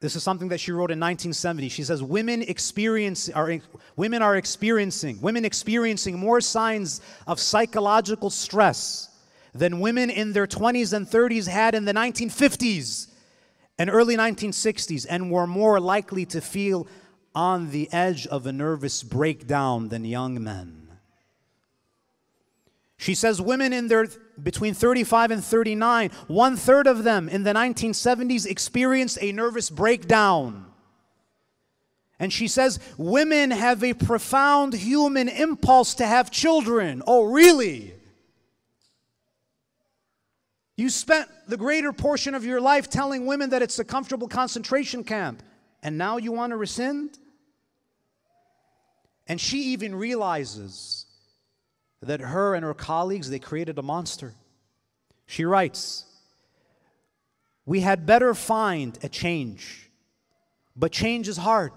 this is something that she wrote in 1970. She says, "Women experience are women are experiencing women experiencing more signs of psychological stress than women in their 20s and 30s had in the 1950s and early 1960s, and were more likely to feel on the edge of a nervous breakdown than young men." She says women in their between 35 and 39, one third of them in the 1970s experienced a nervous breakdown. And she says women have a profound human impulse to have children. Oh, really? You spent the greater portion of your life telling women that it's a comfortable concentration camp, and now you want to rescind? And she even realizes that her and her colleagues they created a monster. She writes, "We had better find a change. But change is hard."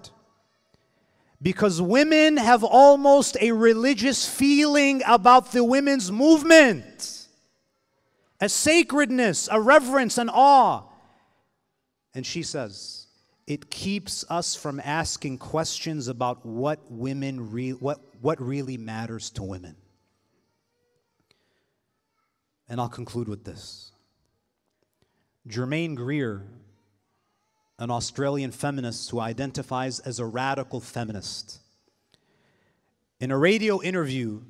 Because women have almost a religious feeling about the women's movement, a sacredness, a reverence, an awe. And she says, it keeps us from asking questions about what women re- what, what really matters to women. And I'll conclude with this. Germaine Greer, an Australian feminist who identifies as a radical feminist, in a radio interview,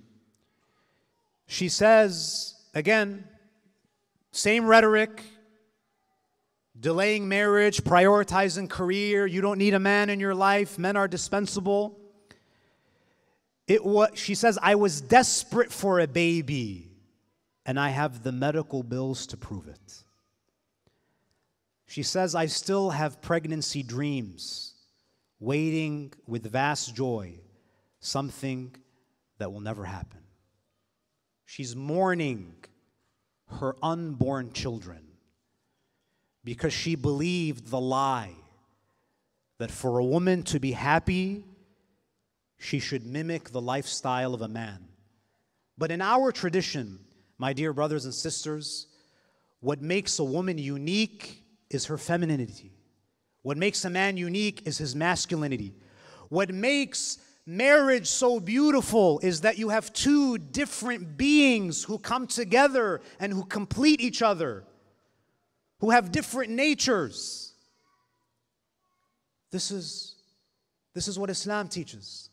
she says, again, same rhetoric, delaying marriage, prioritizing career, you don't need a man in your life, men are dispensable. It was, she says, I was desperate for a baby and I have the medical bills to prove it. She says, I still have pregnancy dreams, waiting with vast joy, something that will never happen. She's mourning her unborn children because she believed the lie that for a woman to be happy, she should mimic the lifestyle of a man. But in our tradition, my dear brothers and sisters, what makes a woman unique is her femininity. What makes a man unique is his masculinity. What makes marriage so beautiful is that you have two different beings who come together and who complete each other, who have different natures. This is, this is what Islam teaches.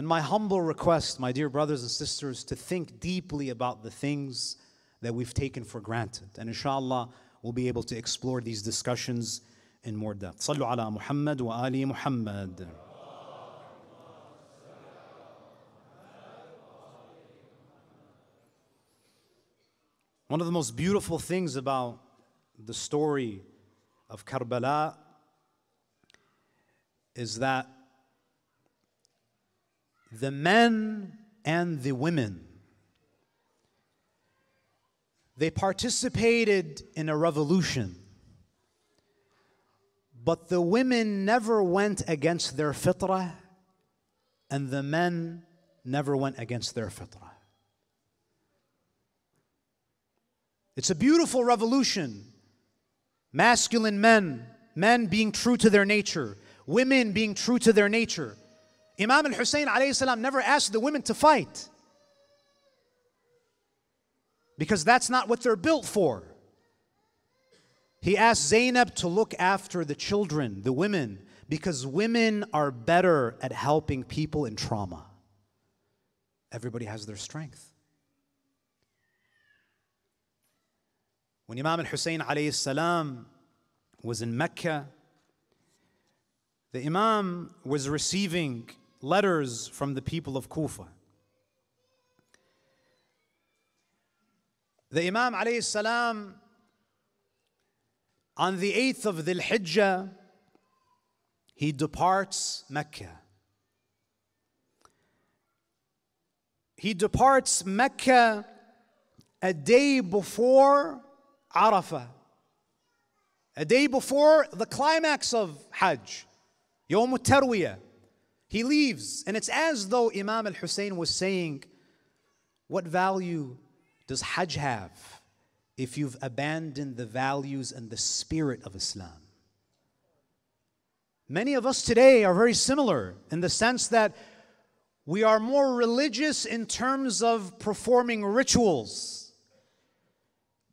And my humble request, my dear brothers and sisters, to think deeply about the things that we've taken for granted. And inshallah, we'll be able to explore these discussions in more depth. Sallu ala Muhammad wa ali Muhammad. One of the most beautiful things about the story of Karbala is that the men and the women. They participated in a revolution, but the women never went against their fitrah, and the men never went against their fitrah. It's a beautiful revolution. Masculine men, men being true to their nature, women being true to their nature. Imam al Hussein never asked the women to fight because that's not what they're built for. He asked Zainab to look after the children, the women, because women are better at helping people in trauma. Everybody has their strength. When Imam al Hussein was in Mecca, the Imam was receiving letters from the people of Kufa. The Imam alayhi salam on the 8th of Dhul Hijjah he departs Mecca. He departs Mecca a day before Arafah. a day before the climax of Hajj, Yawm Tarwiyah. He leaves, and it's as though Imam al Hussein was saying, What value does Hajj have if you've abandoned the values and the spirit of Islam? Many of us today are very similar in the sense that we are more religious in terms of performing rituals,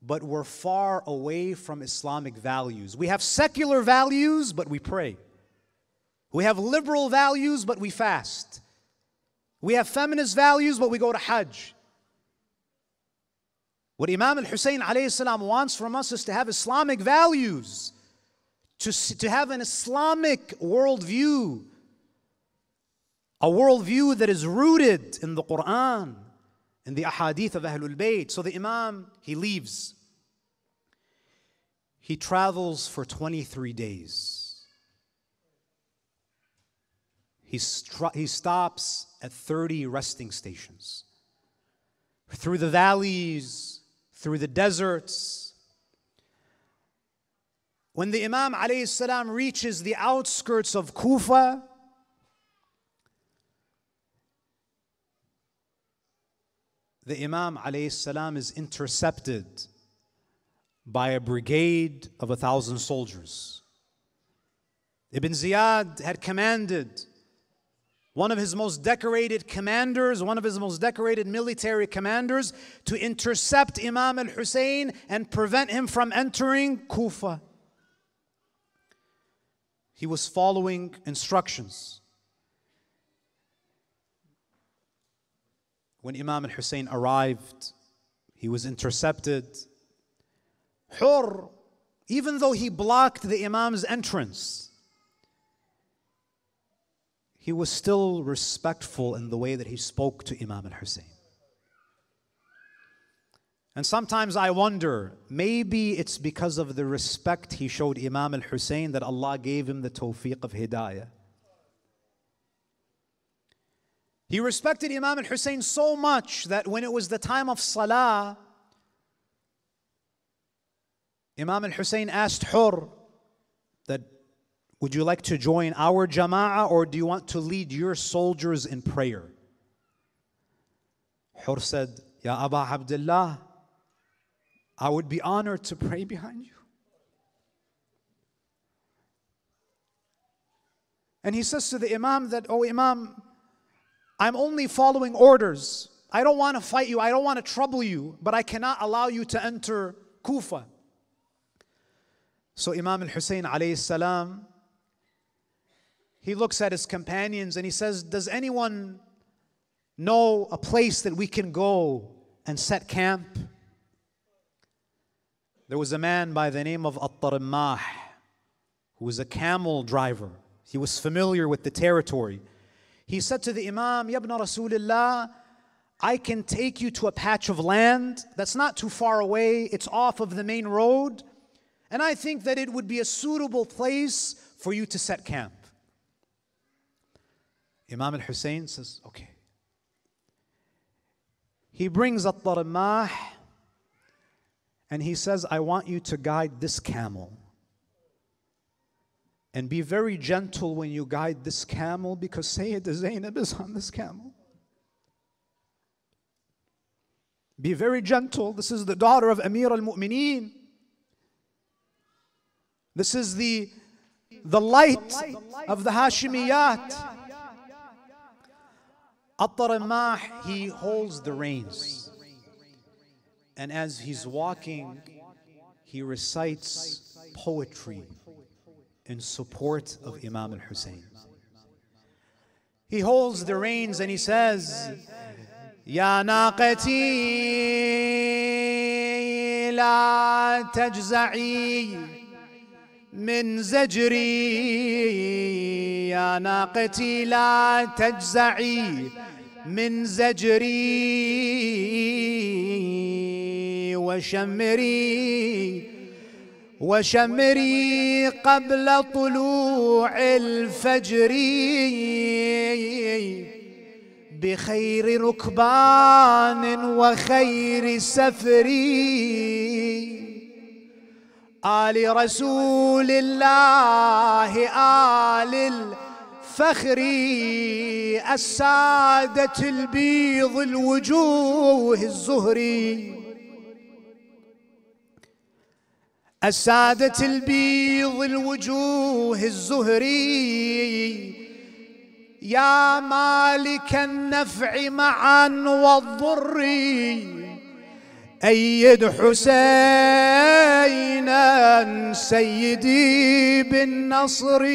but we're far away from Islamic values. We have secular values, but we pray. We have liberal values, but we fast. We have feminist values, but we go to Hajj. What Imam al Hussein wants from us is to have Islamic values to, to have an Islamic worldview, a worldview that is rooted in the Quran, in the ahadith of Ahlul Bayt. So the Imam, he leaves. He travels for 23 days. He, he stops at 30 resting stations. Through the valleys, through the deserts, when the Imam السلام, reaches the outskirts of Kufa, the Imam السلام, is intercepted by a brigade of a thousand soldiers. Ibn Ziyad had commanded one of his most decorated commanders, one of his most decorated military commanders, to intercept Imam al Hussein and prevent him from entering Kufa. He was following instructions. When Imam al Hussein arrived, he was intercepted. Hur, even though he blocked the Imam's entrance, he was still respectful in the way that he spoke to Imam al Hussein. And sometimes I wonder, maybe it's because of the respect he showed Imam al Hussein that Allah gave him the tawfiq of hidayah. He respected Imam al Hussein so much that when it was the time of Salah, Imam al Hussein asked Hur that, Would you like to join our jama'ah or do you want to lead your soldiers in prayer? Hur said, Ya Aba Abdullah, I would be honored to pray behind you. And he says to the Imam that, Oh, Imam, I'm only following orders. I don't want to fight you, I don't want to trouble you, but I cannot allow you to enter Kufa. So Imam al Hussein alayhi salam, he looks at his companions and he says, Does anyone know a place that we can go and set camp? There was a man by the name of At-Tarimmah who was a camel driver. He was familiar with the territory. He said to the Imam, Yabna Rasulullah, I can take you to a patch of land that's not too far away. It's off of the main road. And I think that it would be a suitable place for you to set camp. Imam al Hussein says, Okay. He brings At-Tarimmah and he says, I want you to guide this camel. And be very gentle when you guide this camel because Sayyid Zainab is on this camel. Be very gentle. This is the daughter of Amir al Mu'mineen. This is the, the light of the Hashimiyat. At-Tarimmah, he holds the reins. And as he's walking, he recites poetry in support of Imam al Hussein. He holds the reins and he says, يا ناقتي لا تجزعي من زجري يا ناقتي لا تجزعي من زجري وشمري وشمري قبل طلوع الفجر بخير ركبان وخير سفري آل رسول الله آل الفخر السادة البيض الوجوه الزهري. السادة البيض الوجوه الزهري. يا مالك النفع معا والضر. أيد حسينا سيدي بالنصر.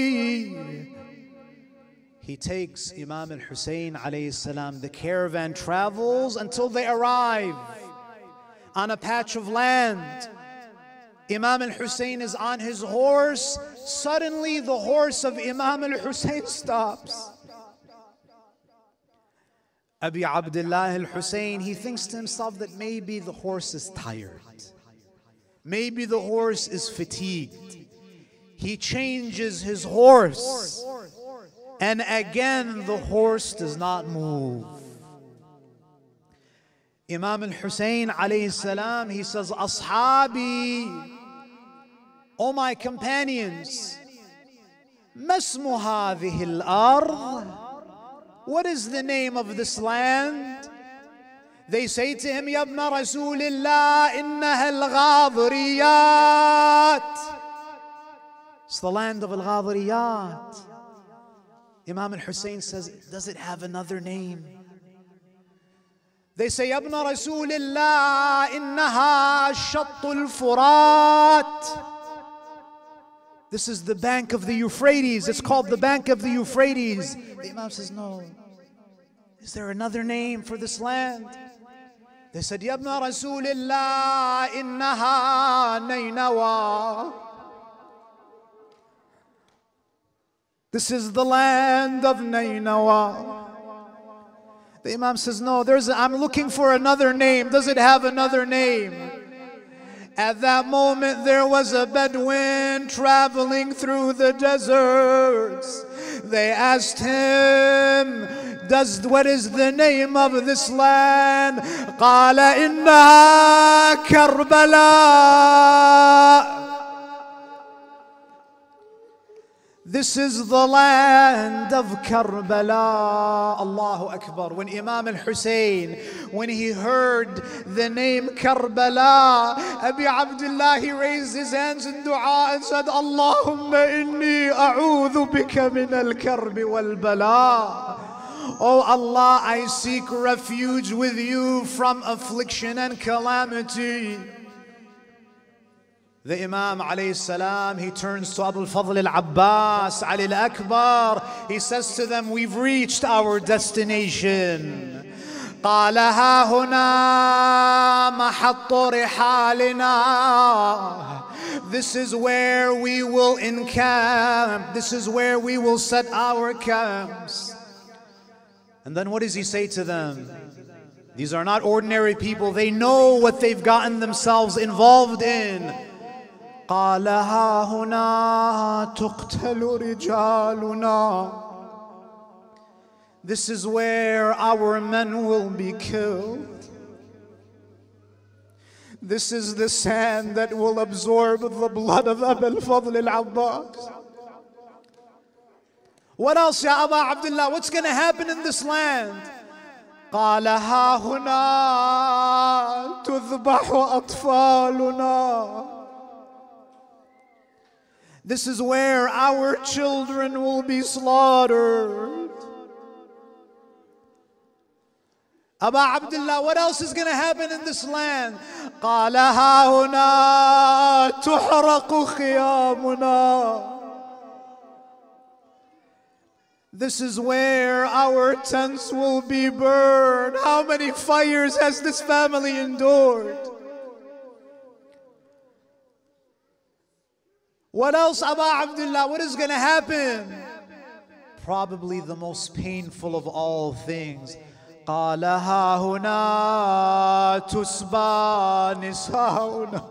He takes Imam al-Hussein alayhi salam. The caravan travels until they arrive on a patch of land. Imam al-Hussein is on his horse. Suddenly the horse of Imam al-Hussein [laughs] stops. Abi Abdullah al-Hussein, he thinks to himself that maybe the horse is tired. Maybe the horse is fatigued. He changes his horse. And again the horse does not move. Imam al-Hussein alayhi salam, he says, Ashabi, O my companions, Masmu hadhihi al-ard, what is the name of this land? They say to him, Yabna Rasulillah, innaha al-Ghadiriyat. It's the land of al-Ghadiriyat. Imam al-Hussein says, does it have another name? They say, Ibn Rasulillah, innaha shattul furat. This is the bank of the Euphrates. It's called the bank of the Euphrates. The Imam says, no. Is there another name for this land? They said, Ya Ibn Rasulillah, innaha naynawa. This is the land of Nainawa. The Imam says, No, there's a, I'm looking for another name. Does it have another name? At that moment, there was a Bedouin traveling through the deserts. They asked him, does what is the name of this land? قال إنها كربلاء This is the land of Karbala. Allahu Akbar. When Imam al Hussein, when he heard the name Karbala, Abi Abdullah, he raised his hands in dua and said, Allahumma inni a'udhu bika min al karbi wal bala. Oh Allah, I seek refuge with you from affliction and calamity. The Imam alayhi salam, he turns to Abu al-Fadl al-Abbas, Ali al-Akbar. He says to them, we've reached our destination. قال ها هنا محط رحالنا This is where we will encamp. This is where we will set our camps. And then what does he say to them? These are not ordinary people. They know what they've gotten themselves involved in. قال ها هنا تقتل رجالنا This is where our men will be killed. This is the sand that will absorb the blood of Abu al-Fadl al-Abbas. What else, Ya Aba Abdullah? What's going to happen in this land? قال ها هنا تذبح أطفالنا this is where our children will be slaughtered. Aba Abdullah, what else is going to happen in this land? قال ها هنا تحرق خيامنا This is where our tents will be burned. How many fires has this family endured? What else, Aba Abdullah? What is going to happen? Probably the most painful of all things. قال ها هنا تسبى نساؤنا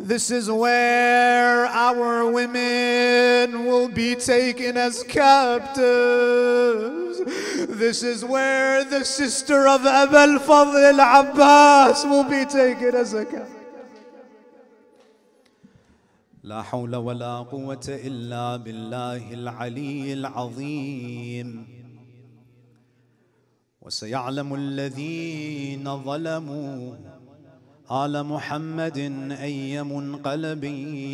This is where our women will be taken as captives. This is where the sister of Abul Fadl al-Abbas will be taken as a captive. لا حول ولا قوة إلا بالله العلي العظيم. وسيعلم الذين ظلموا آل محمد أي منقلب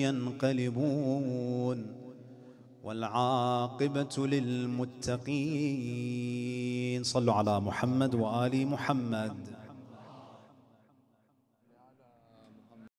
ينقلبون والعاقبة للمتقين. صلوا على محمد وآل محمد.